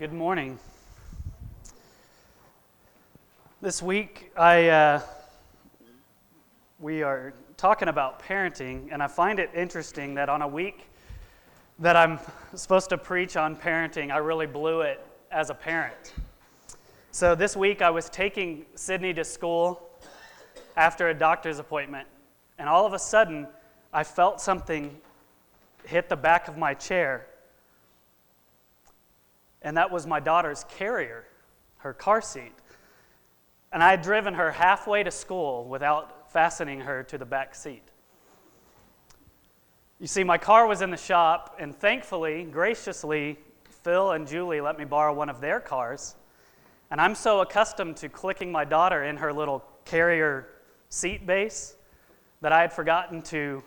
Good morning. This week, I uh, we are talking about parenting, and I find it interesting that on a week that I'm supposed to preach on parenting, I really blew it as a parent. So this week, I was taking Sydney to school after a doctor's appointment, and all of a sudden, I felt something hit the back of my chair and that was my daughter's carrier, her car seat. And I had driven her halfway to school without fastening her to the back seat. You see, my car was in the shop, and thankfully, graciously, Phil and Julie let me borrow one of their cars. And I'm so accustomed to clicking my daughter in her little carrier seat base that I had forgotten to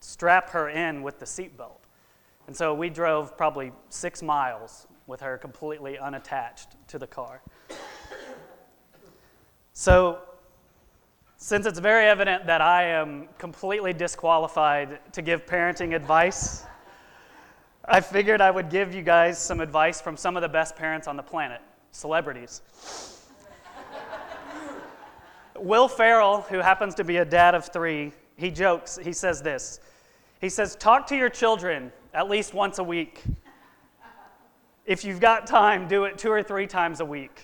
strap her in with the seatbelt. And so we drove probably six miles with her completely unattached to the car. So, since it's very evident that I am completely disqualified to give parenting advice, I figured I would give you guys some advice from some of the best parents on the planet, celebrities. Will Ferrell, who happens to be a dad of three, he jokes, he says this. He says, Talk to your children at least once a week if you've got time, do it two or three times a week.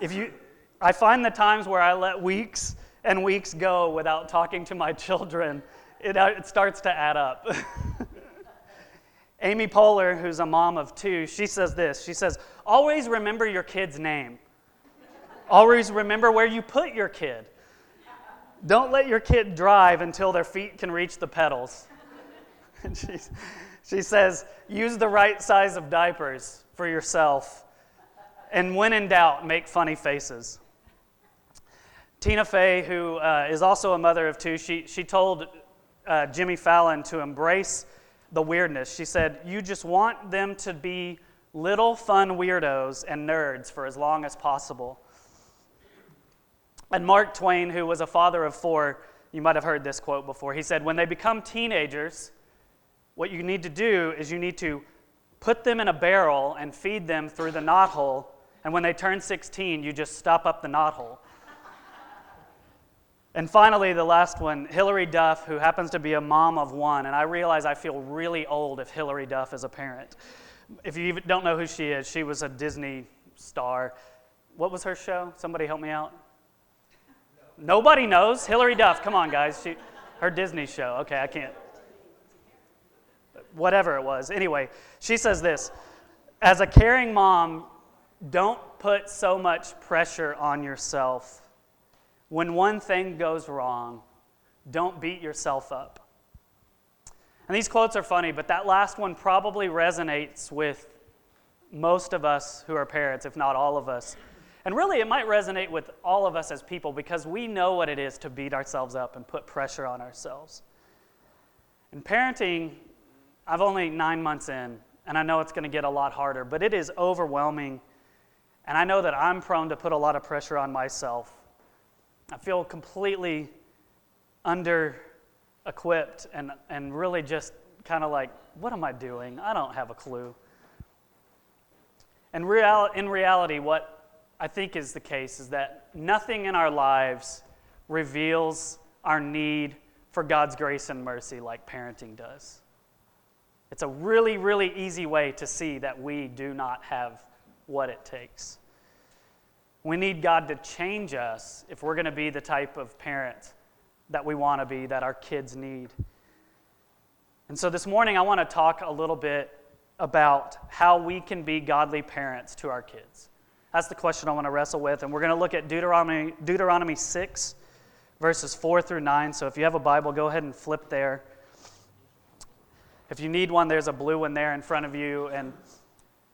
If you, I find the times where I let weeks and weeks go without talking to my children, it, uh, it starts to add up. Amy Poehler, who's a mom of two, she says this. She says, Always remember your kid's name. Always remember where you put your kid. Don't let your kid drive until their feet can reach the pedals. She says, use the right size of diapers for yourself. And when in doubt, make funny faces. Tina Fey, who uh, is also a mother of two, she, she told uh, Jimmy Fallon to embrace the weirdness. She said, You just want them to be little fun weirdos and nerds for as long as possible. And Mark Twain, who was a father of four, you might have heard this quote before. He said, When they become teenagers, what you need to do is you need to put them in a barrel and feed them through the knothole. And when they turn 16, you just stop up the knothole. and finally, the last one Hilary Duff, who happens to be a mom of one. And I realize I feel really old if Hilary Duff is a parent. If you don't know who she is, she was a Disney star. What was her show? Somebody help me out. No. Nobody knows. Hilary Duff, come on, guys. She, her Disney show. Okay, I can't whatever it was. Anyway, she says this As a caring mom, don't put so much pressure on yourself. When one thing goes wrong, don't beat yourself up. And these quotes are funny, but that last one probably resonates with most of us who are parents, if not all of us. And really, it might resonate with all of us as people because we know what it is to beat ourselves up and put pressure on ourselves. And parenting I've only nine months in, and I know it's going to get a lot harder, but it is overwhelming. And I know that I'm prone to put a lot of pressure on myself. I feel completely under equipped and, and really just kind of like, what am I doing? I don't have a clue. And real, in reality, what I think is the case is that nothing in our lives reveals our need for God's grace and mercy like parenting does. It's a really, really easy way to see that we do not have what it takes. We need God to change us if we're going to be the type of parent that we want to be, that our kids need. And so this morning, I want to talk a little bit about how we can be godly parents to our kids. That's the question I want to wrestle with. And we're going to look at Deuteronomy, Deuteronomy 6, verses 4 through 9. So if you have a Bible, go ahead and flip there. If you need one, there's a blue one there in front of you. And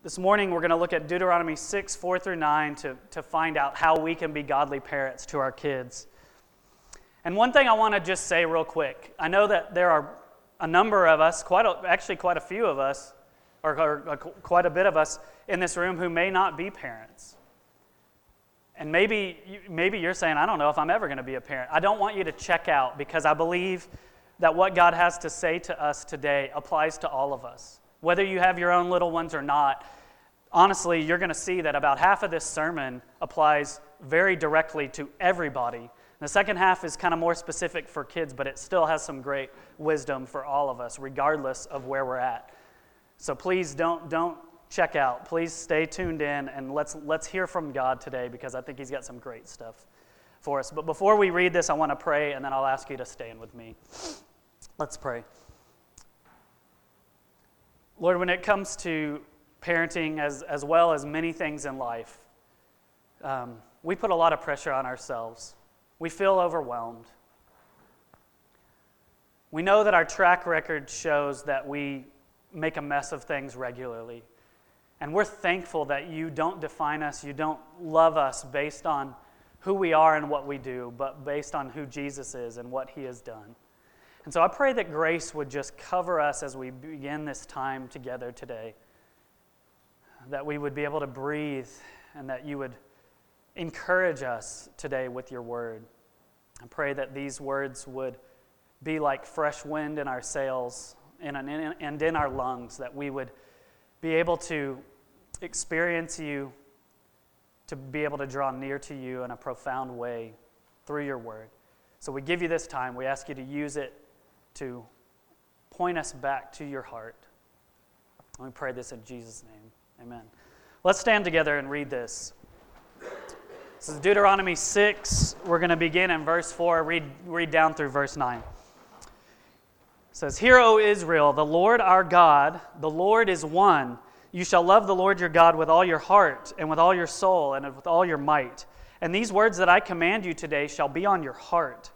this morning, we're going to look at Deuteronomy 6, 4 through 9 to, to find out how we can be godly parents to our kids. And one thing I want to just say real quick I know that there are a number of us, quite a, actually, quite a few of us, or, or, or quite a bit of us in this room who may not be parents. And maybe, maybe you're saying, I don't know if I'm ever going to be a parent. I don't want you to check out because I believe that what God has to say to us today applies to all of us. Whether you have your own little ones or not, honestly, you're going to see that about half of this sermon applies very directly to everybody. The second half is kind of more specific for kids, but it still has some great wisdom for all of us, regardless of where we're at. So please don't, don't check out. Please stay tuned in and let's, let's hear from God today because I think He's got some great stuff for us. But before we read this, I want to pray and then I'll ask you to stand with me. Let's pray. Lord, when it comes to parenting as, as well as many things in life, um, we put a lot of pressure on ourselves. We feel overwhelmed. We know that our track record shows that we make a mess of things regularly. And we're thankful that you don't define us, you don't love us based on who we are and what we do, but based on who Jesus is and what he has done. And so I pray that grace would just cover us as we begin this time together today, that we would be able to breathe and that you would encourage us today with your word. I pray that these words would be like fresh wind in our sails and in our lungs, that we would be able to experience you, to be able to draw near to you in a profound way through your word. So we give you this time. We ask you to use it to point us back to your heart. And we pray this in Jesus' name. Amen. Let's stand together and read this. This is Deuteronomy 6. We're going to begin in verse 4, read, read down through verse 9. It says, Hear, O Israel, the Lord our God, the Lord is one. You shall love the Lord your God with all your heart, and with all your soul, and with all your might. And these words that I command you today shall be on your heart.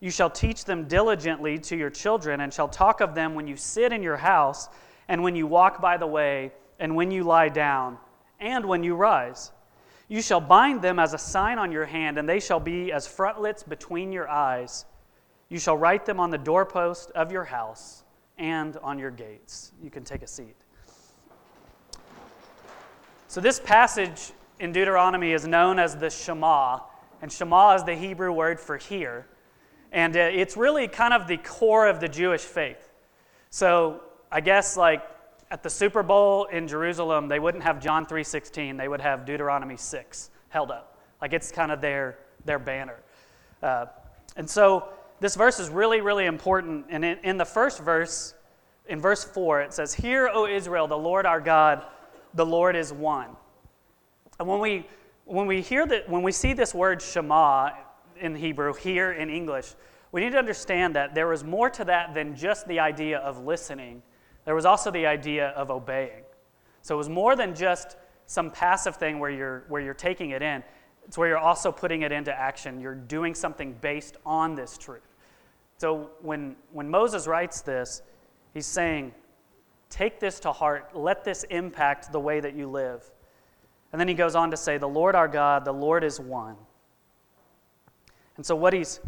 You shall teach them diligently to your children, and shall talk of them when you sit in your house, and when you walk by the way, and when you lie down, and when you rise you shall bind them as a sign on your hand, and they shall be as frontlets between your eyes. You shall write them on the doorpost of your house and on your gates. You can take a seat. So, this passage in Deuteronomy is known as the Shema, and Shema is the Hebrew word for hear. And uh, it's really kind of the core of the Jewish faith. So, I guess like at the Super Bowl in Jerusalem, they wouldn't have John 3:16. They would have Deuteronomy 6 held up. Like it's kind of their, their banner. Uh, and so this verse is really, really important. And in, in the first verse, in verse 4, it says, Hear, O Israel, the Lord our God, the Lord is one. And when we, when we hear that, when we see this word Shema in Hebrew, here in English, we need to understand that there was more to that than just the idea of listening there was also the idea of obeying. So it was more than just some passive thing where you're, where you're taking it in, it's where you're also putting it into action. You're doing something based on this truth. So when, when Moses writes this, he's saying, Take this to heart, let this impact the way that you live. And then he goes on to say, The Lord our God, the Lord is one. And so what he's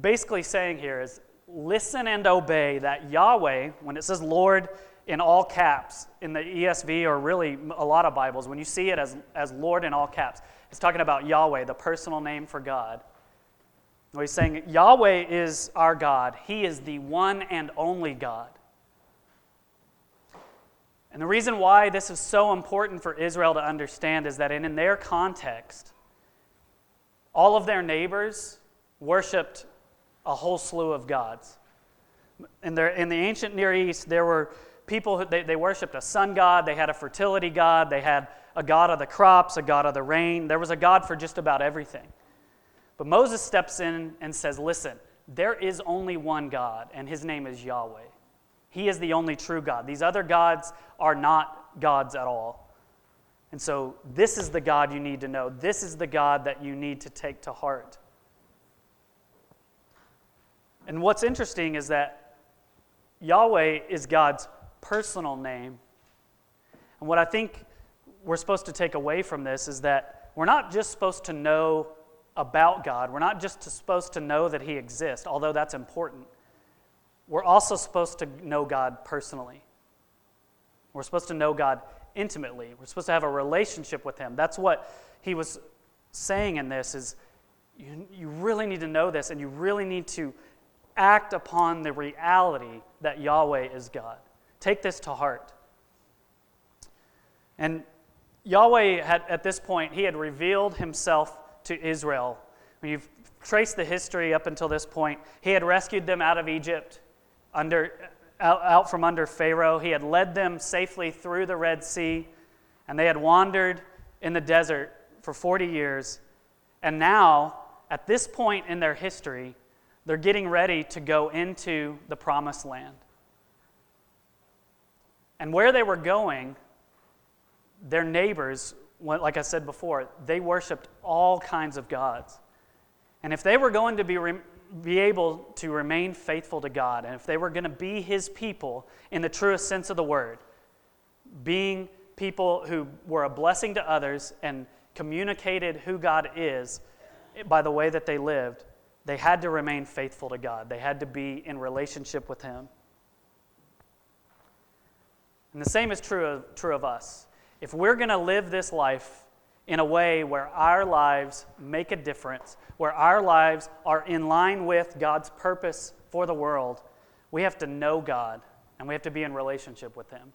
basically saying here is listen and obey that Yahweh, when it says Lord in all caps in the ESV or really a lot of Bibles, when you see it as, as Lord in all caps, it's talking about Yahweh, the personal name for God. He's saying Yahweh is our God, He is the one and only God. And the reason why this is so important for Israel to understand is that in, in their context, all of their neighbors worshiped a whole slew of gods. In, the in the ancient Near East, there were people who they, they worshiped a sun god, they had a fertility god, they had a god of the crops, a god of the rain. There was a god for just about everything. But Moses steps in and says, Listen, there is only one God, and his name is Yahweh. He is the only true God. These other gods are not gods at all. And so, this is the God you need to know. This is the God that you need to take to heart. And what's interesting is that Yahweh is God's personal name. And what I think we're supposed to take away from this is that we're not just supposed to know about God, we're not just supposed to know that He exists, although that's important. We're also supposed to know God personally. We're supposed to know God intimately. We're supposed to have a relationship with Him. That's what He was saying in this is you, you really need to know this and you really need to act upon the reality that Yahweh is God. Take this to heart. And Yahweh had, at this point, he had revealed himself to Israel. When you've traced the history up until this point, he had rescued them out of Egypt, under, out, out from under Pharaoh. He had led them safely through the Red Sea, and they had wandered in the desert for 40 years. And now, at this point in their history, they're getting ready to go into the promised land. And where they were going, their neighbors, like I said before, they worshiped all kinds of gods. And if they were going to be, be able to remain faithful to God, and if they were going to be His people in the truest sense of the word, being people who were a blessing to others and communicated who God is by the way that they lived, they had to remain faithful to God. They had to be in relationship with Him. And the same is true of, true of us. If we're going to live this life in a way where our lives make a difference, where our lives are in line with God's purpose for the world, we have to know God and we have to be in relationship with Him.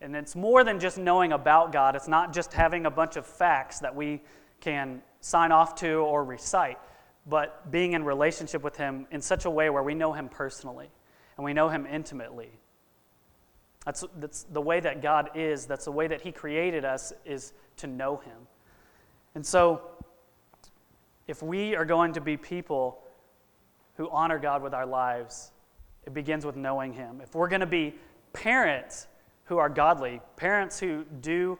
And it's more than just knowing about God, it's not just having a bunch of facts that we can sign off to or recite but being in relationship with Him in such a way where we know Him personally and we know Him intimately. That's, that's the way that God is, that's the way that He created us, is to know Him. And so, if we are going to be people who honor God with our lives, it begins with knowing Him. If we're going to be parents who are godly, parents who do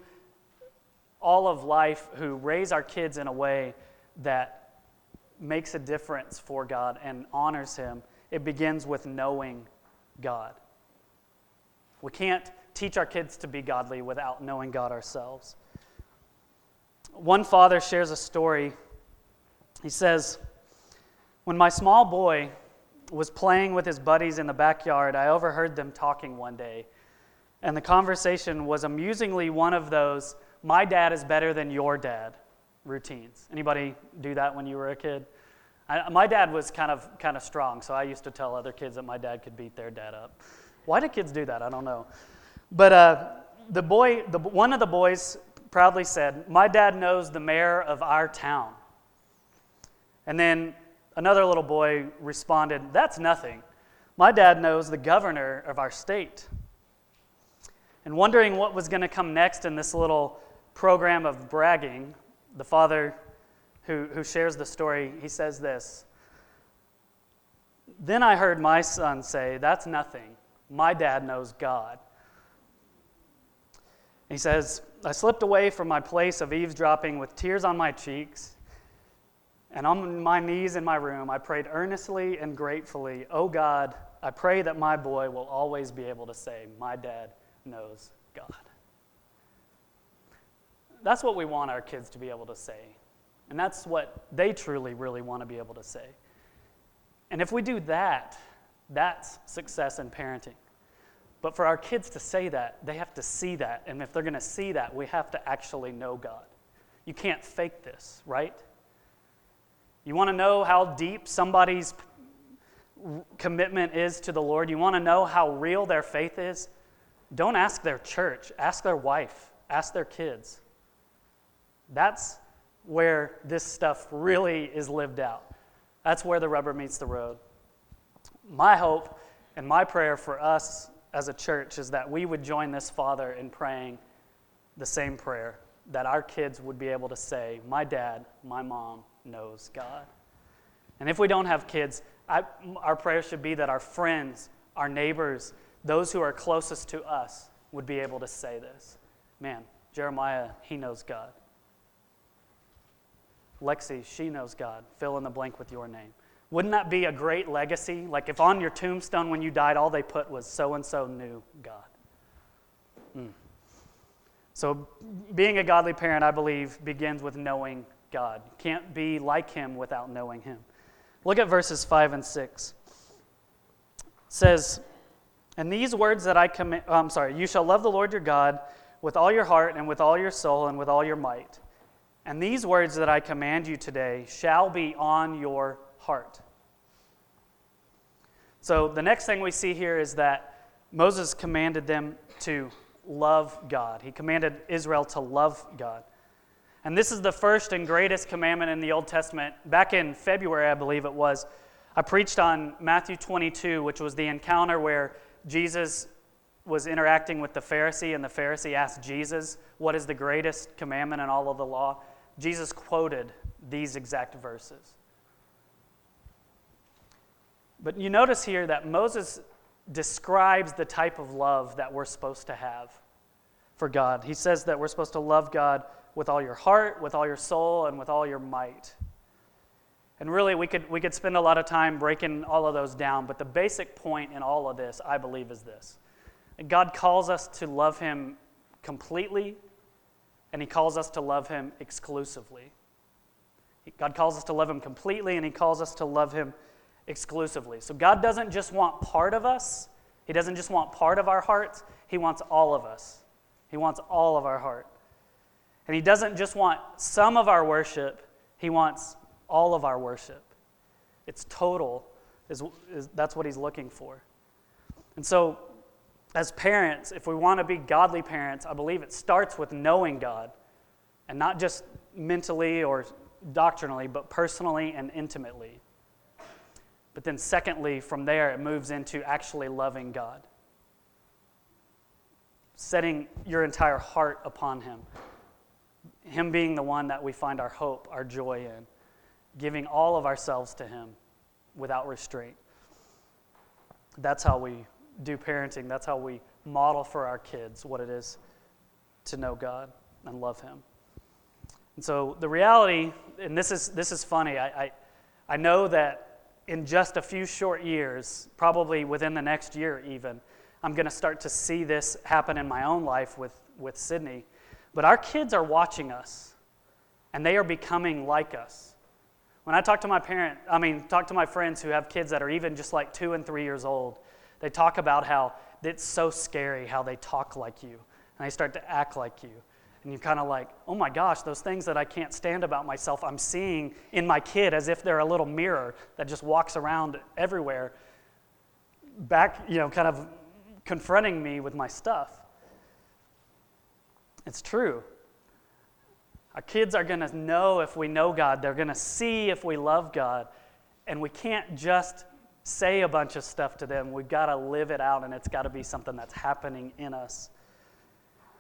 all of life, who raise our kids in a way that makes a difference for God and honors Him, it begins with knowing God. We can't teach our kids to be godly without knowing God ourselves. One father shares a story. He says, When my small boy was playing with his buddies in the backyard, I overheard them talking one day. And the conversation was amusingly one of those, my dad is better than your dad routines. Anybody do that when you were a kid? I, my dad was kind of kind of strong, so I used to tell other kids that my dad could beat their dad up. Why do kids do that? I don't know. But uh, the boy, the, one of the boys proudly said, "My dad knows the mayor of our town." And then another little boy responded, "That's nothing. My dad knows the governor of our state." And wondering what was going to come next in this little program of bragging, the father who, who shares the story, he says this Then I heard my son say, That's nothing. My dad knows God. He says, I slipped away from my place of eavesdropping with tears on my cheeks. And on my knees in my room, I prayed earnestly and gratefully, Oh God, I pray that my boy will always be able to say, My dad knows God. That's what we want our kids to be able to say. And that's what they truly, really want to be able to say. And if we do that, that's success in parenting. But for our kids to say that, they have to see that. And if they're going to see that, we have to actually know God. You can't fake this, right? You want to know how deep somebody's commitment is to the Lord? You want to know how real their faith is? Don't ask their church, ask their wife, ask their kids. That's where this stuff really is lived out. That's where the rubber meets the road. My hope and my prayer for us as a church is that we would join this Father in praying the same prayer, that our kids would be able to say, My dad, my mom knows God. And if we don't have kids, I, our prayer should be that our friends, our neighbors, those who are closest to us would be able to say this. Man, Jeremiah, he knows God. Lexi, she knows God. Fill in the blank with your name. Wouldn't that be a great legacy? Like if on your tombstone when you died, all they put was so and so knew God. Mm. So, being a godly parent, I believe, begins with knowing God. Can't be like Him without knowing Him. Look at verses 5 and 6. It says, And these words that I command, oh, I'm sorry, you shall love the Lord your God with all your heart and with all your soul and with all your might. And these words that I command you today shall be on your heart. So the next thing we see here is that Moses commanded them to love God. He commanded Israel to love God. And this is the first and greatest commandment in the Old Testament. Back in February, I believe it was, I preached on Matthew 22, which was the encounter where Jesus was interacting with the Pharisee, and the Pharisee asked Jesus, What is the greatest commandment in all of the law? Jesus quoted these exact verses. But you notice here that Moses describes the type of love that we're supposed to have for God. He says that we're supposed to love God with all your heart, with all your soul, and with all your might. And really, we could, we could spend a lot of time breaking all of those down, but the basic point in all of this, I believe, is this God calls us to love Him completely, and He calls us to love Him exclusively. God calls us to love Him completely, and He calls us to love Him exclusively. So God doesn't just want part of us, He doesn't just want part of our hearts, He wants all of us. He wants all of our heart. And He doesn't just want some of our worship, He wants all of our worship. It's total, is, is, that's what He's looking for. And so, as parents, if we want to be godly parents, I believe it starts with knowing God and not just mentally or doctrinally, but personally and intimately. But then, secondly, from there, it moves into actually loving God, setting your entire heart upon Him, Him being the one that we find our hope, our joy in, giving all of ourselves to Him without restraint. That's how we do parenting. That's how we model for our kids what it is to know God and love Him. And so the reality, and this is, this is funny, I, I, I know that in just a few short years, probably within the next year even, I'm going to start to see this happen in my own life with, with Sydney. But our kids are watching us, and they are becoming like us. When I talk to my parent, I mean, talk to my friends who have kids that are even just like two and three years old, they talk about how it's so scary how they talk like you, and they start to act like you and you're kind of like, oh my gosh, those things that I can't stand about myself, I'm seeing in my kid as if they're a little mirror that just walks around everywhere, back, you know, kind of confronting me with my stuff. It's true. Our kids are going to know if we know God, they're going to see if we love God. And we can't just say a bunch of stuff to them. We've got to live it out, and it's got to be something that's happening in us.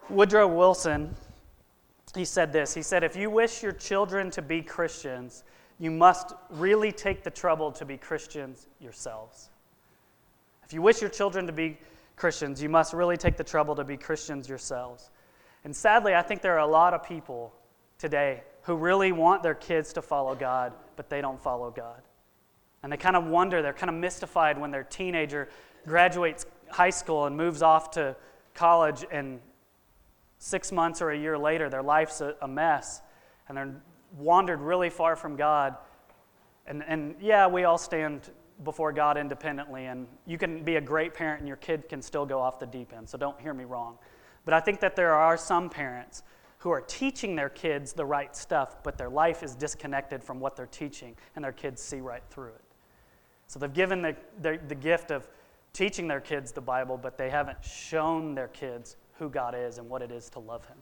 Woodrow Wilson, he said this He said, If you wish your children to be Christians, you must really take the trouble to be Christians yourselves. If you wish your children to be Christians, you must really take the trouble to be Christians yourselves. And sadly, I think there are a lot of people today who really want their kids to follow God, but they don't follow God. And they kind of wonder, they're kind of mystified when their teenager graduates high school and moves off to college and six months or a year later, their life's a, a mess and they're wandered really far from God. And, and yeah, we all stand before God independently, and you can be a great parent and your kid can still go off the deep end, so don't hear me wrong. But I think that there are some parents who are teaching their kids the right stuff, but their life is disconnected from what they're teaching, and their kids see right through it. So they've given the, the, the gift of teaching their kids the Bible, but they haven't shown their kids who God is and what it is to love Him.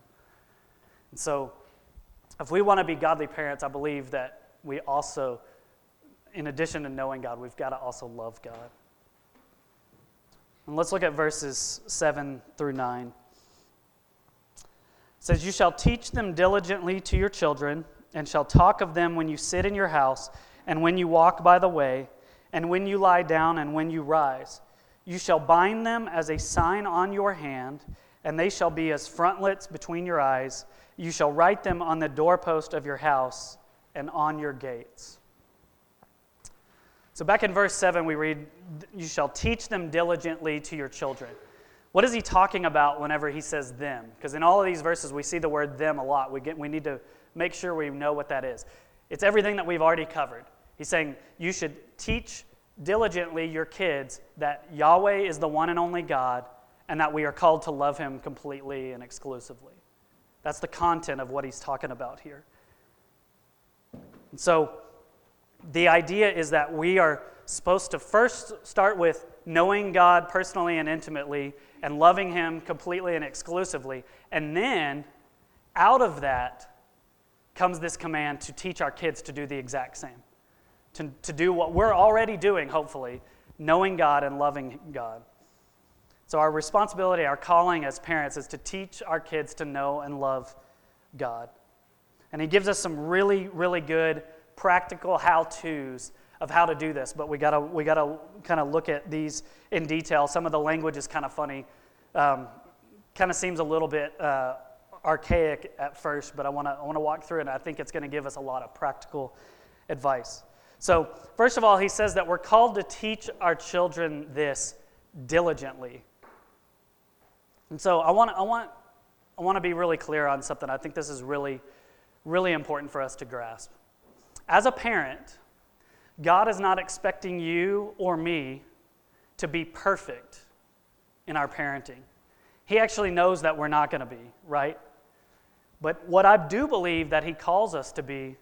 And so, if we want to be godly parents, I believe that we also, in addition to knowing God, we've got to also love God. And let's look at verses 7 through 9. It says, You shall teach them diligently to your children, and shall talk of them when you sit in your house, and when you walk by the way, and when you lie down, and when you rise. You shall bind them as a sign on your hand and they shall be as frontlets between your eyes. You shall write them on the doorpost of your house and on your gates. So, back in verse 7, we read, You shall teach them diligently to your children. What is he talking about whenever he says them? Because in all of these verses, we see the word them a lot. We, get, we need to make sure we know what that is. It's everything that we've already covered. He's saying, You should teach diligently your kids that Yahweh is the one and only God and that we are called to love him completely and exclusively. That's the content of what he's talking about here. And so the idea is that we are supposed to first start with knowing God personally and intimately and loving Him completely and exclusively. And then, out of that, comes this command to teach our kids to do the exact same. To, to do what we're already doing, hopefully, knowing God and loving God. So, our responsibility, our calling as parents is to teach our kids to know and love God. And He gives us some really, really good practical how to's of how to do this, but we gotta, we gotta kind of look at these in detail. Some of the language is kind of funny, um, kind of seems a little bit uh, archaic at first, but I wanna, I wanna walk through it, and I think it's gonna give us a lot of practical advice. So, first of all, he says that we're called to teach our children this diligently. And so I want, I want, I want to be really clear on something. I think this is really, really important for us to grasp. As a parent, God is not expecting you or me to be perfect in our parenting. He actually knows that we're not going to be, right? But what I do believe that He calls us to be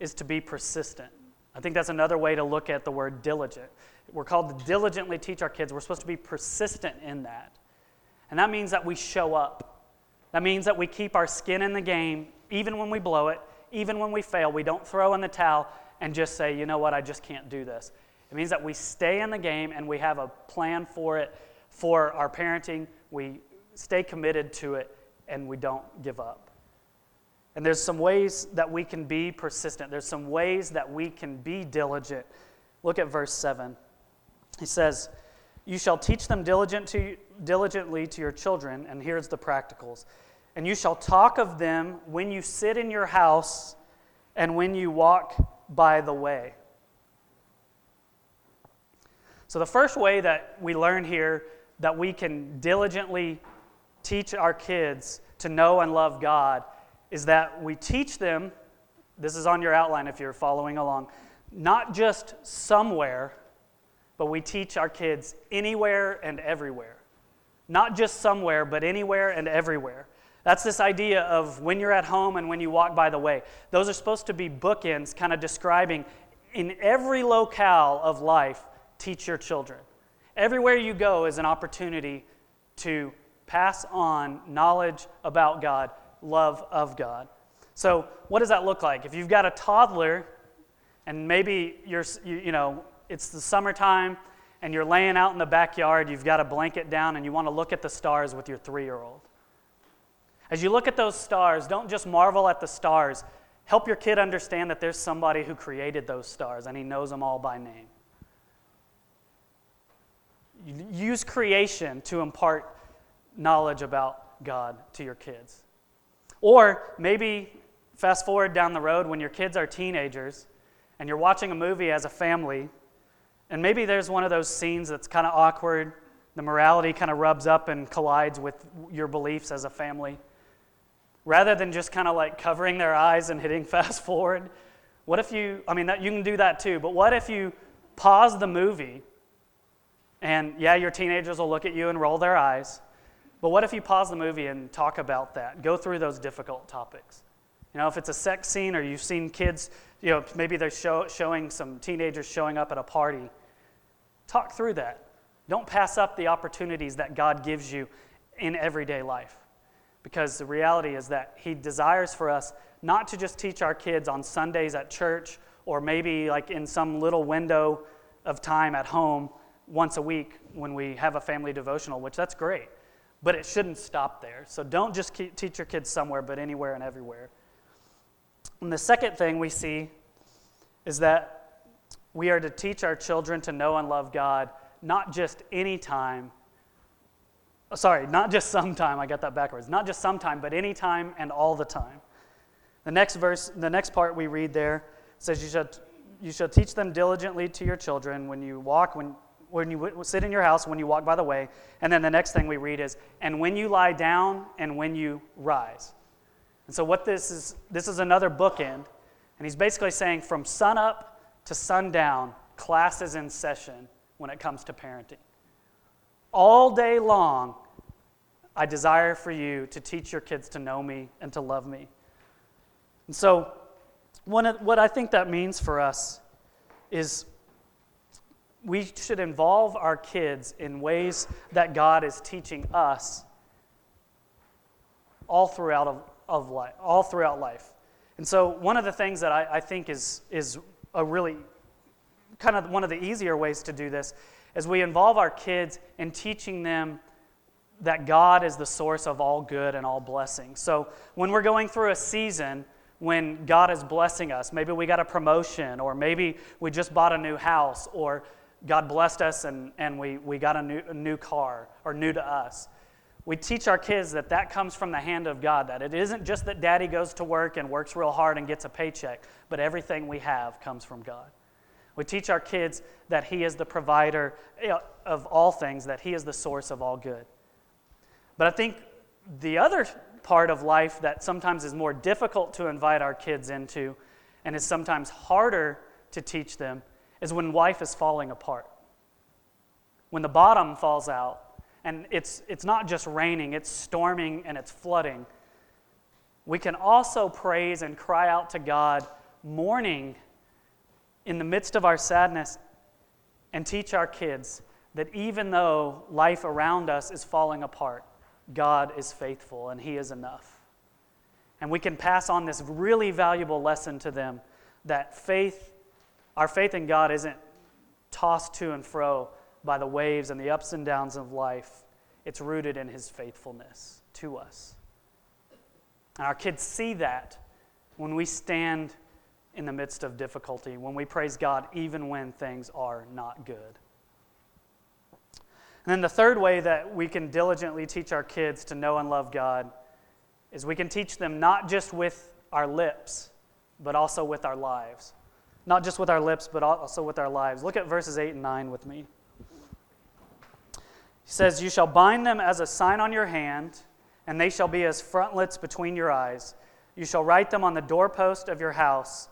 is to be persistent. I think that's another way to look at the word diligent. We're called to diligently teach our kids. We're supposed to be persistent in that. And that means that we show up. That means that we keep our skin in the game, even when we blow it, even when we fail. We don't throw in the towel and just say, you know what, I just can't do this. It means that we stay in the game and we have a plan for it, for our parenting. We stay committed to it and we don't give up. And there's some ways that we can be persistent. There's some ways that we can be diligent. Look at verse 7. He says, You shall teach them diligent to, diligently to your children, and here's the practicals. And you shall talk of them when you sit in your house and when you walk by the way. So, the first way that we learn here that we can diligently teach our kids to know and love God is that we teach them, this is on your outline if you're following along, not just somewhere, but we teach our kids anywhere and everywhere. Not just somewhere, but anywhere and everywhere. That's this idea of when you're at home and when you walk by the way. Those are supposed to be bookends, kind of describing in every locale of life, teach your children. Everywhere you go is an opportunity to pass on knowledge about God love of God. So, what does that look like? If you've got a toddler and maybe you're, you, you know, it's the summertime and you're laying out in the backyard, you've got a blanket down and you want to look at the stars with your three year old. As you look at those stars, don't just marvel at the stars. Help your kid understand that there's somebody who created those stars and he knows them all by name. Use creation to impart knowledge about God to your kids. Or maybe fast forward down the road when your kids are teenagers and you're watching a movie as a family, and maybe there's one of those scenes that's kind of awkward. The morality kind of rubs up and collides with your beliefs as a family. Rather than just kind of like covering their eyes and hitting fast forward, what if you, I mean, that, you can do that too, but what if you pause the movie and yeah, your teenagers will look at you and roll their eyes, but what if you pause the movie and talk about that? Go through those difficult topics. You know, if it's a sex scene or you've seen kids, you know, maybe they're show, showing some teenagers showing up at a party, talk through that. Don't pass up the opportunities that God gives you in everyday life. Because the reality is that He desires for us not to just teach our kids on Sundays at church or maybe like in some little window of time at home once a week when we have a family devotional, which that's great but it shouldn't stop there. So don't just teach your kids somewhere, but anywhere and everywhere. And the second thing we see is that we are to teach our children to know and love God, not just any time. Uh, sorry, not just sometime. I got that backwards. Not just sometime, but anytime and all the time. The next verse, the next part we read there says, "You shall, you shall teach them diligently to your children when you walk, when when you sit in your house, when you walk by the way. And then the next thing we read is, and when you lie down and when you rise. And so what this is, this is another bookend. And he's basically saying from sun up to sundown, class is in session when it comes to parenting. All day long, I desire for you to teach your kids to know me and to love me. And so, one of what I think that means for us is we should involve our kids in ways that God is teaching us all throughout of, of life, all throughout life. And so one of the things that I, I think is, is a really kind of one of the easier ways to do this is we involve our kids in teaching them that God is the source of all good and all blessing. So when we're going through a season when God is blessing us, maybe we got a promotion, or maybe we just bought a new house, or God blessed us and, and we, we got a new, a new car, or new to us. We teach our kids that that comes from the hand of God, that it isn't just that daddy goes to work and works real hard and gets a paycheck, but everything we have comes from God. We teach our kids that He is the provider of all things, that He is the source of all good. But I think the other part of life that sometimes is more difficult to invite our kids into and is sometimes harder to teach them is when life is falling apart. When the bottom falls out and it's, it's not just raining, it's storming and it's flooding. We can also praise and cry out to God, mourning in the midst of our sadness, and teach our kids that even though life around us is falling apart, God is faithful and He is enough. And we can pass on this really valuable lesson to them that faith, our faith in God isn't tossed to and fro by the waves and the ups and downs of life. It's rooted in His faithfulness to us. And our kids see that when we stand in the midst of difficulty, when we praise God even when things are not good. And then the third way that we can diligently teach our kids to know and love God is we can teach them not just with our lips, but also with our lives. Not just with our lips, but also with our lives. Look at verses 8 and 9 with me. He says, You shall bind them as a sign on your hand, and they shall be as frontlets between your eyes. You shall write them on the doorpost of your house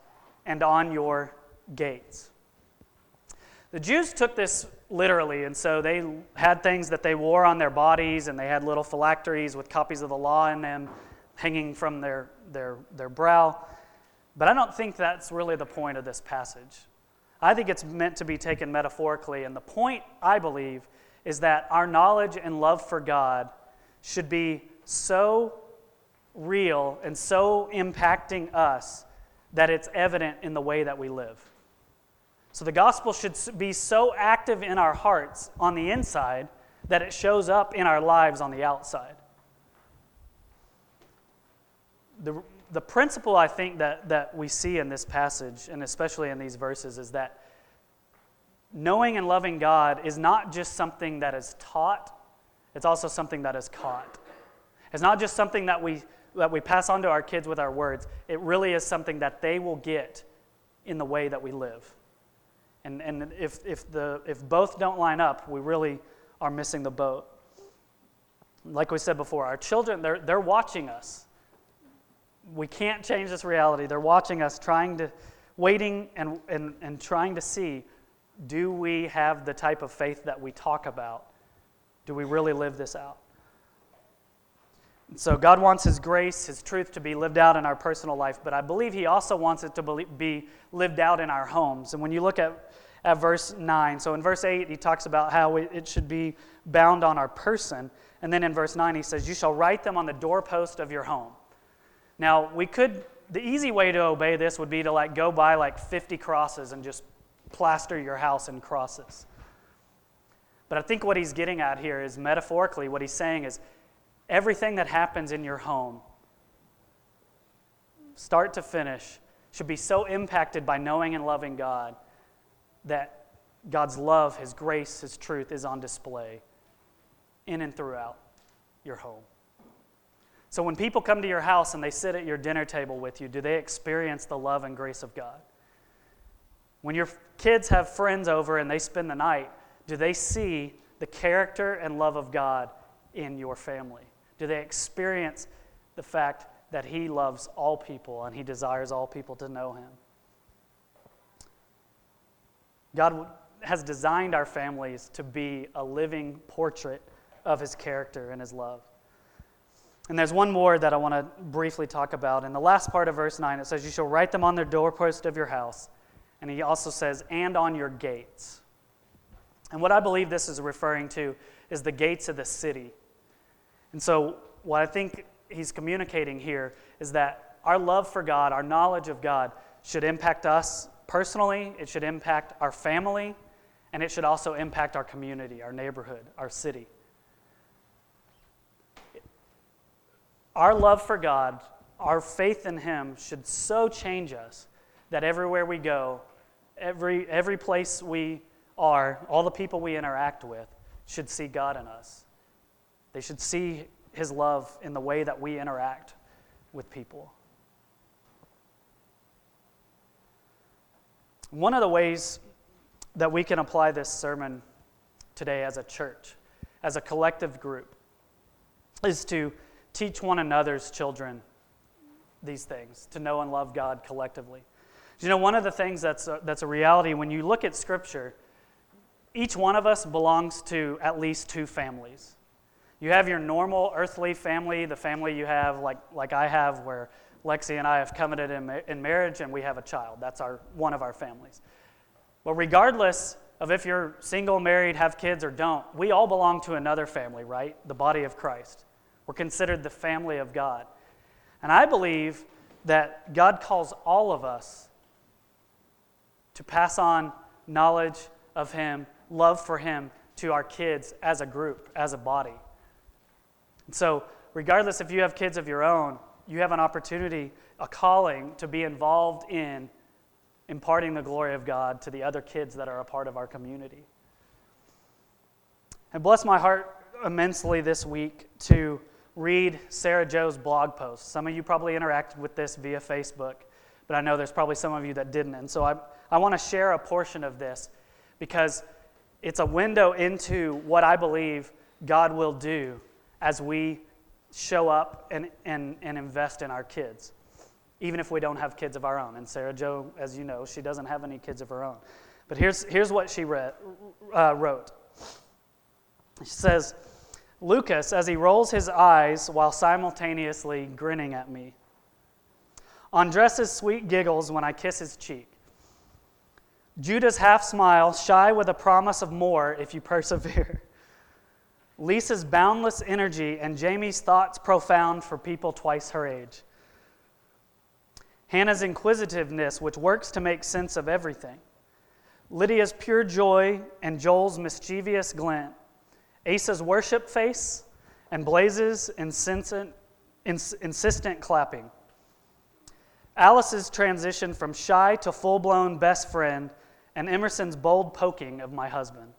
and on your gates. The Jews took this literally, and so they had things that they wore on their bodies, and they had little phylacteries with copies of the law in them hanging from their, their, their brow. But I don't think that's really the point of this passage. I think it's meant to be taken metaphorically, and the point, I believe, is that our knowledge and love for God should be so real and so impacting us that it's evident in the way that we live. So the gospel should be so active in our hearts on the inside that it shows up in our lives on the outside. The, the principle I think that, that we see in this passage, and especially in these verses, is that knowing and loving God is not just something that is taught, it's also something that is caught. It's not just something that we, that we pass on to our kids with our words, it really is something that they will get in the way that we live. And, and if, if, the, if both don't line up, we really are missing the boat. Like we said before, our children, they're, they're watching us. We can't change this reality. They're watching us, trying to, waiting and, and, and trying to see do we have the type of faith that we talk about? Do we really live this out? so God wants His grace, His truth to be lived out in our personal life, but I believe He also wants it to be lived out in our homes. And when you look at, at verse 9, so in verse 8, He talks about how it should be bound on our person. And then in verse 9, He says, You shall write them on the doorpost of your home. Now, we could, the easy way to obey this would be to like go buy like 50 crosses and just plaster your house in crosses. But I think what he's getting at here is metaphorically, what he's saying is everything that happens in your home, start to finish, should be so impacted by knowing and loving God that God's love, His grace, His truth is on display in and throughout your home. So when people come to your house and they sit at your dinner table with you, do they experience the love and grace of God? When your kids have friends over and they spend the night, do they see the character and love of God in your family? Do they experience the fact that He loves all people and He desires all people to know Him? God has designed our families to be a living portrait of His character and His love. And there's one more that I want to briefly talk about. In the last part of verse 9, it says, You shall write them on the doorpost of your house. And he also says, And on your gates. And what I believe this is referring to is the gates of the city. And so, what I think he's communicating here is that our love for God, our knowledge of God, should impact us personally, it should impact our family, and it should also impact our community, our neighborhood, our city. Our love for God, our faith in Him should so change us that everywhere we go, every, every place we are, all the people we interact with, should see God in us. They should see His love in the way that we interact with people. One of the ways that we can apply this sermon today as a church, as a collective group, is to teach one another's children these things, to know and love God collectively. You know, one of the things that's a, that's a reality when you look at Scripture, each one of us belongs to at least two families. You have your normal earthly family, the family you have, like, like I have, where Lexi and I have covenanted in, in marriage and we have a child. That's our, one of our families. But regardless of if you're single, married, have kids, or don't, we all belong to another family, right? The body of Christ. We're considered the family of God. And I believe that God calls all of us to pass on knowledge of Him, love for Him to our kids as a group, as a body. And so, regardless if you have kids of your own, you have an opportunity, a calling to be involved in imparting the glory of God to the other kids that are a part of our community. And bless my heart immensely this week to read Sarah Joe's blog post. Some of you probably interacted with this via Facebook, but I know there's probably some of you that didn't. And so I, I want to share a portion of this because it's a window into what I believe God will do as we show up and, and, and invest in our kids, even if we don't have kids of our own. And Sarah Joe, as you know, she doesn't have any kids of her own. But here's, here's what she read, uh, wrote. She says, Lucas, as he rolls his eyes while simultaneously grinning at me. Andres's sweet giggles when I kiss his cheek. Judah's half smile, shy with a promise of more if you persevere. Lisa's boundless energy, and Jamie's thoughts profound for people twice her age. Hannah's inquisitiveness, which works to make sense of everything. Lydia's pure joy and Joel's mischievous glint. Asa's worship face and Blaze's insistent, ins- insistent clapping. Alice's transition from shy to full blown best friend, and Emerson's bold poking of my husband.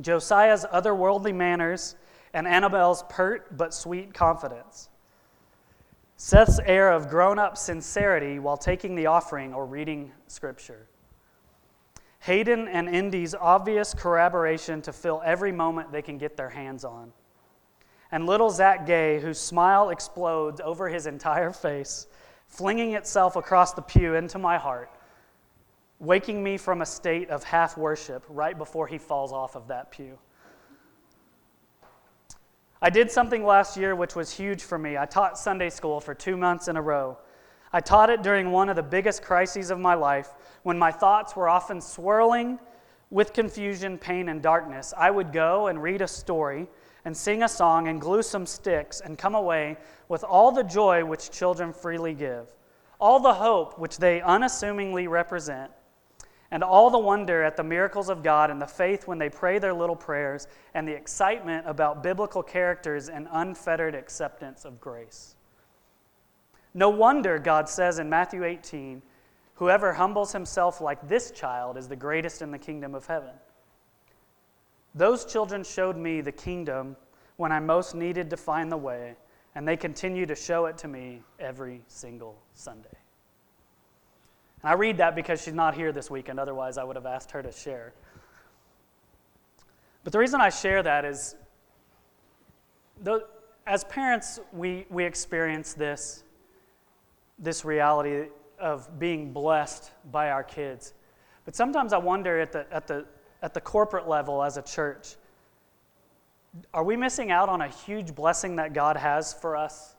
Josiah's otherworldly manners, and Annabelle's pert but sweet confidence. Seth's air of grown up sincerity while taking the offering or reading scripture. Hayden and Indy's obvious corroboration to fill every moment they can get their hands on. And little Zach Gay, whose smile explodes over his entire face, flinging itself across the pew into my heart waking me from a state of half worship right before he falls off of that pew. I did something last year which was huge for me. I taught Sunday school for two months in a row. I taught it during one of the biggest crises of my life when my thoughts were often swirling with confusion, pain, and darkness. I would go and read a story and sing a song and glue some sticks and come away with all the joy which children freely give, all the hope which they unassumingly represent, and all the wonder at the miracles of God and the faith when they pray their little prayers, and the excitement about biblical characters and unfettered acceptance of grace. No wonder God says in Matthew 18, Whoever humbles himself like this child is the greatest in the kingdom of heaven. Those children showed me the kingdom when I most needed to find the way, and they continue to show it to me every single Sunday. And I read that because she's not here this weekend, otherwise, I would have asked her to share. But the reason I share that is as parents, we, we experience this, this reality of being blessed by our kids. But sometimes I wonder at the, at the, at the corporate level as a church, are we missing out on a huge blessing that God has for us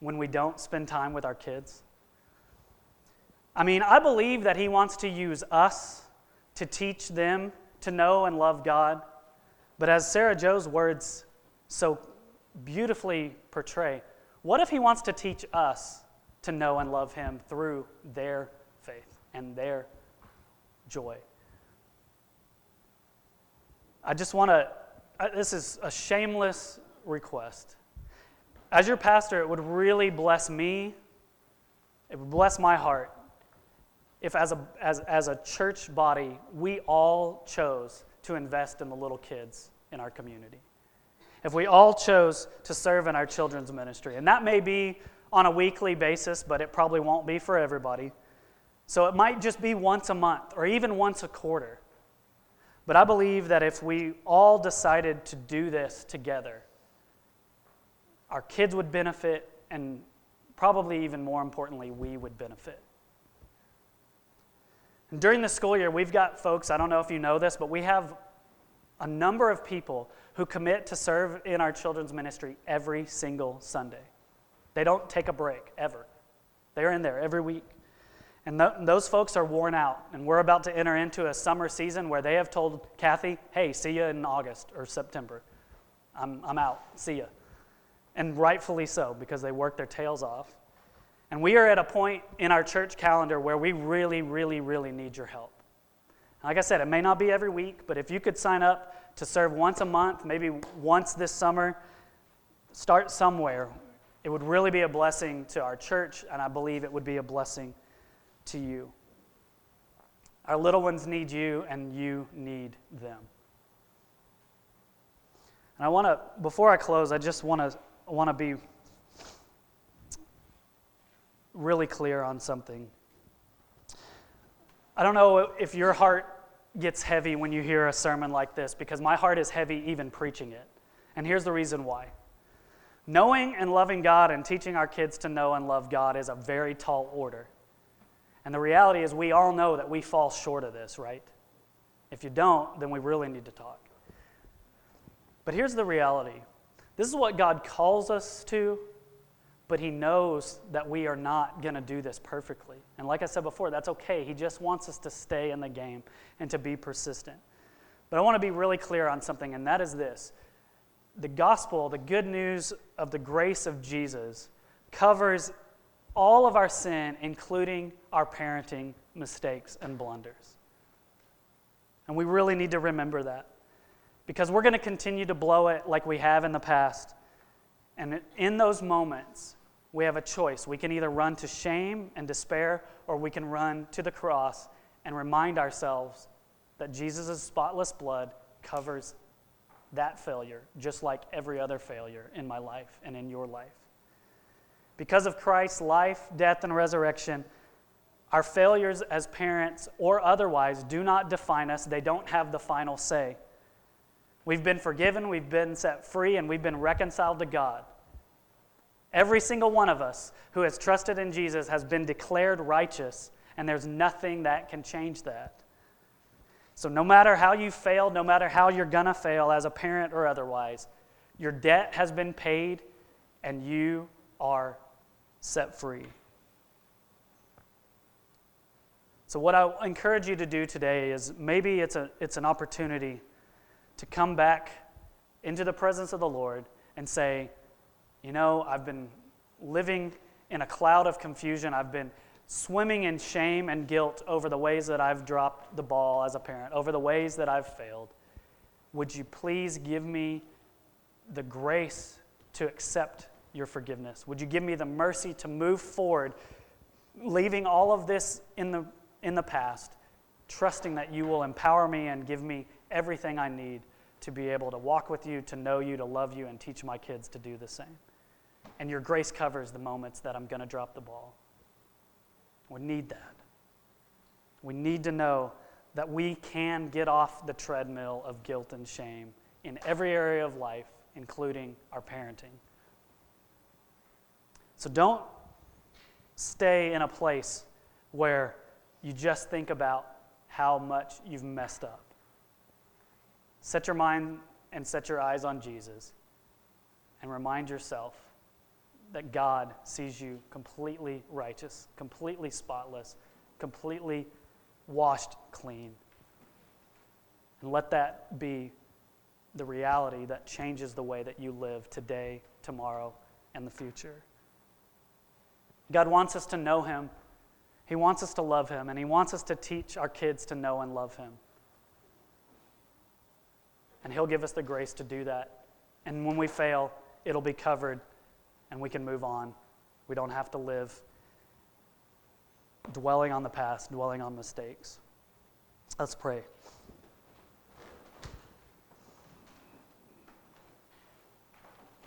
when we don't spend time with our kids? I mean, I believe that He wants to use us to teach them to know and love God. But as Sarah Joe's words so beautifully portray, what if He wants to teach us to know and love Him through their faith and their joy? I just want to, uh, this is a shameless request. As your pastor, it would really bless me, it would bless my heart if, as a, as, as a church body, we all chose to invest in the little kids in our community. If we all chose to serve in our children's ministry. And that may be on a weekly basis, but it probably won't be for everybody. So it might just be once a month or even once a quarter. But I believe that if we all decided to do this together, our kids would benefit, and probably even more importantly, we would benefit. And during the school year, we've got folks, I don't know if you know this, but we have a number of people who commit to serve in our children's ministry every single Sunday. They don't take a break, ever. They're in there every week. And th- those folks are worn out. And we're about to enter into a summer season where they have told Kathy, hey, see you in August or September. I'm, I'm out. See you. And rightfully so, because they work their tails off. And we are at a point in our church calendar where we really, really, really need your help. Like I said, it may not be every week, but if you could sign up to serve once a month, maybe once this summer, start somewhere. It would really be a blessing to our church, and I believe it would be a blessing to you. Our little ones need you, and you need them. And I want to, before I close, I just want to want to be really clear on something. I don't know if your heart gets heavy when you hear a sermon like this, because my heart is heavy even preaching it. And here's the reason why. Knowing and loving God and teaching our kids to know and love God is a very tall order. And the reality is, we all know that we fall short of this, right? If you don't, then we really need to talk. But here's the reality this is what God calls us to, but He knows that we are not going to do this perfectly. And like I said before, that's okay. He just wants us to stay in the game and to be persistent. But I want to be really clear on something, and that is this the gospel, the good news of the grace of Jesus, covers all of our sin, including our parenting mistakes and blunders. And we really need to remember that because we're going to continue to blow it like we have in the past. And in those moments, we have a choice. We can either run to shame and despair, or we can run to the cross and remind ourselves that Jesus' spotless blood covers that failure, just like every other failure in my life and in your life. Because of Christ's life, death, and resurrection, our failures as parents or otherwise do not define us, they don't have the final say. We've been forgiven, we've been set free, and we've been reconciled to God. Every single one of us who has trusted in Jesus has been declared righteous, and there's nothing that can change that. So, no matter how you failed, no matter how you're going to fail as a parent or otherwise, your debt has been paid and you are set free. So, what I encourage you to do today is maybe it's, a, it's an opportunity to come back into the presence of the Lord and say, you know, I've been living in a cloud of confusion. I've been swimming in shame and guilt over the ways that I've dropped the ball as a parent, over the ways that I've failed. Would you please give me the grace to accept your forgiveness? Would you give me the mercy to move forward, leaving all of this in the, in the past, trusting that you will empower me and give me everything I need to be able to walk with you, to know you, to love you, and teach my kids to do the same? and your grace covers the moments that I'm going to drop the ball. We need that. We need to know that we can get off the treadmill of guilt and shame in every area of life, including our parenting. So don't stay in a place where you just think about how much you've messed up. Set your mind and set your eyes on Jesus and remind yourself that God sees you completely righteous, completely spotless, completely washed clean. And let that be the reality that changes the way that you live today, tomorrow, and the future. God wants us to know Him. He wants us to love Him, and He wants us to teach our kids to know and love Him. And He'll give us the grace to do that. And when we fail, it'll be covered and we can move on. We don't have to live dwelling on the past, dwelling on mistakes. Let's pray.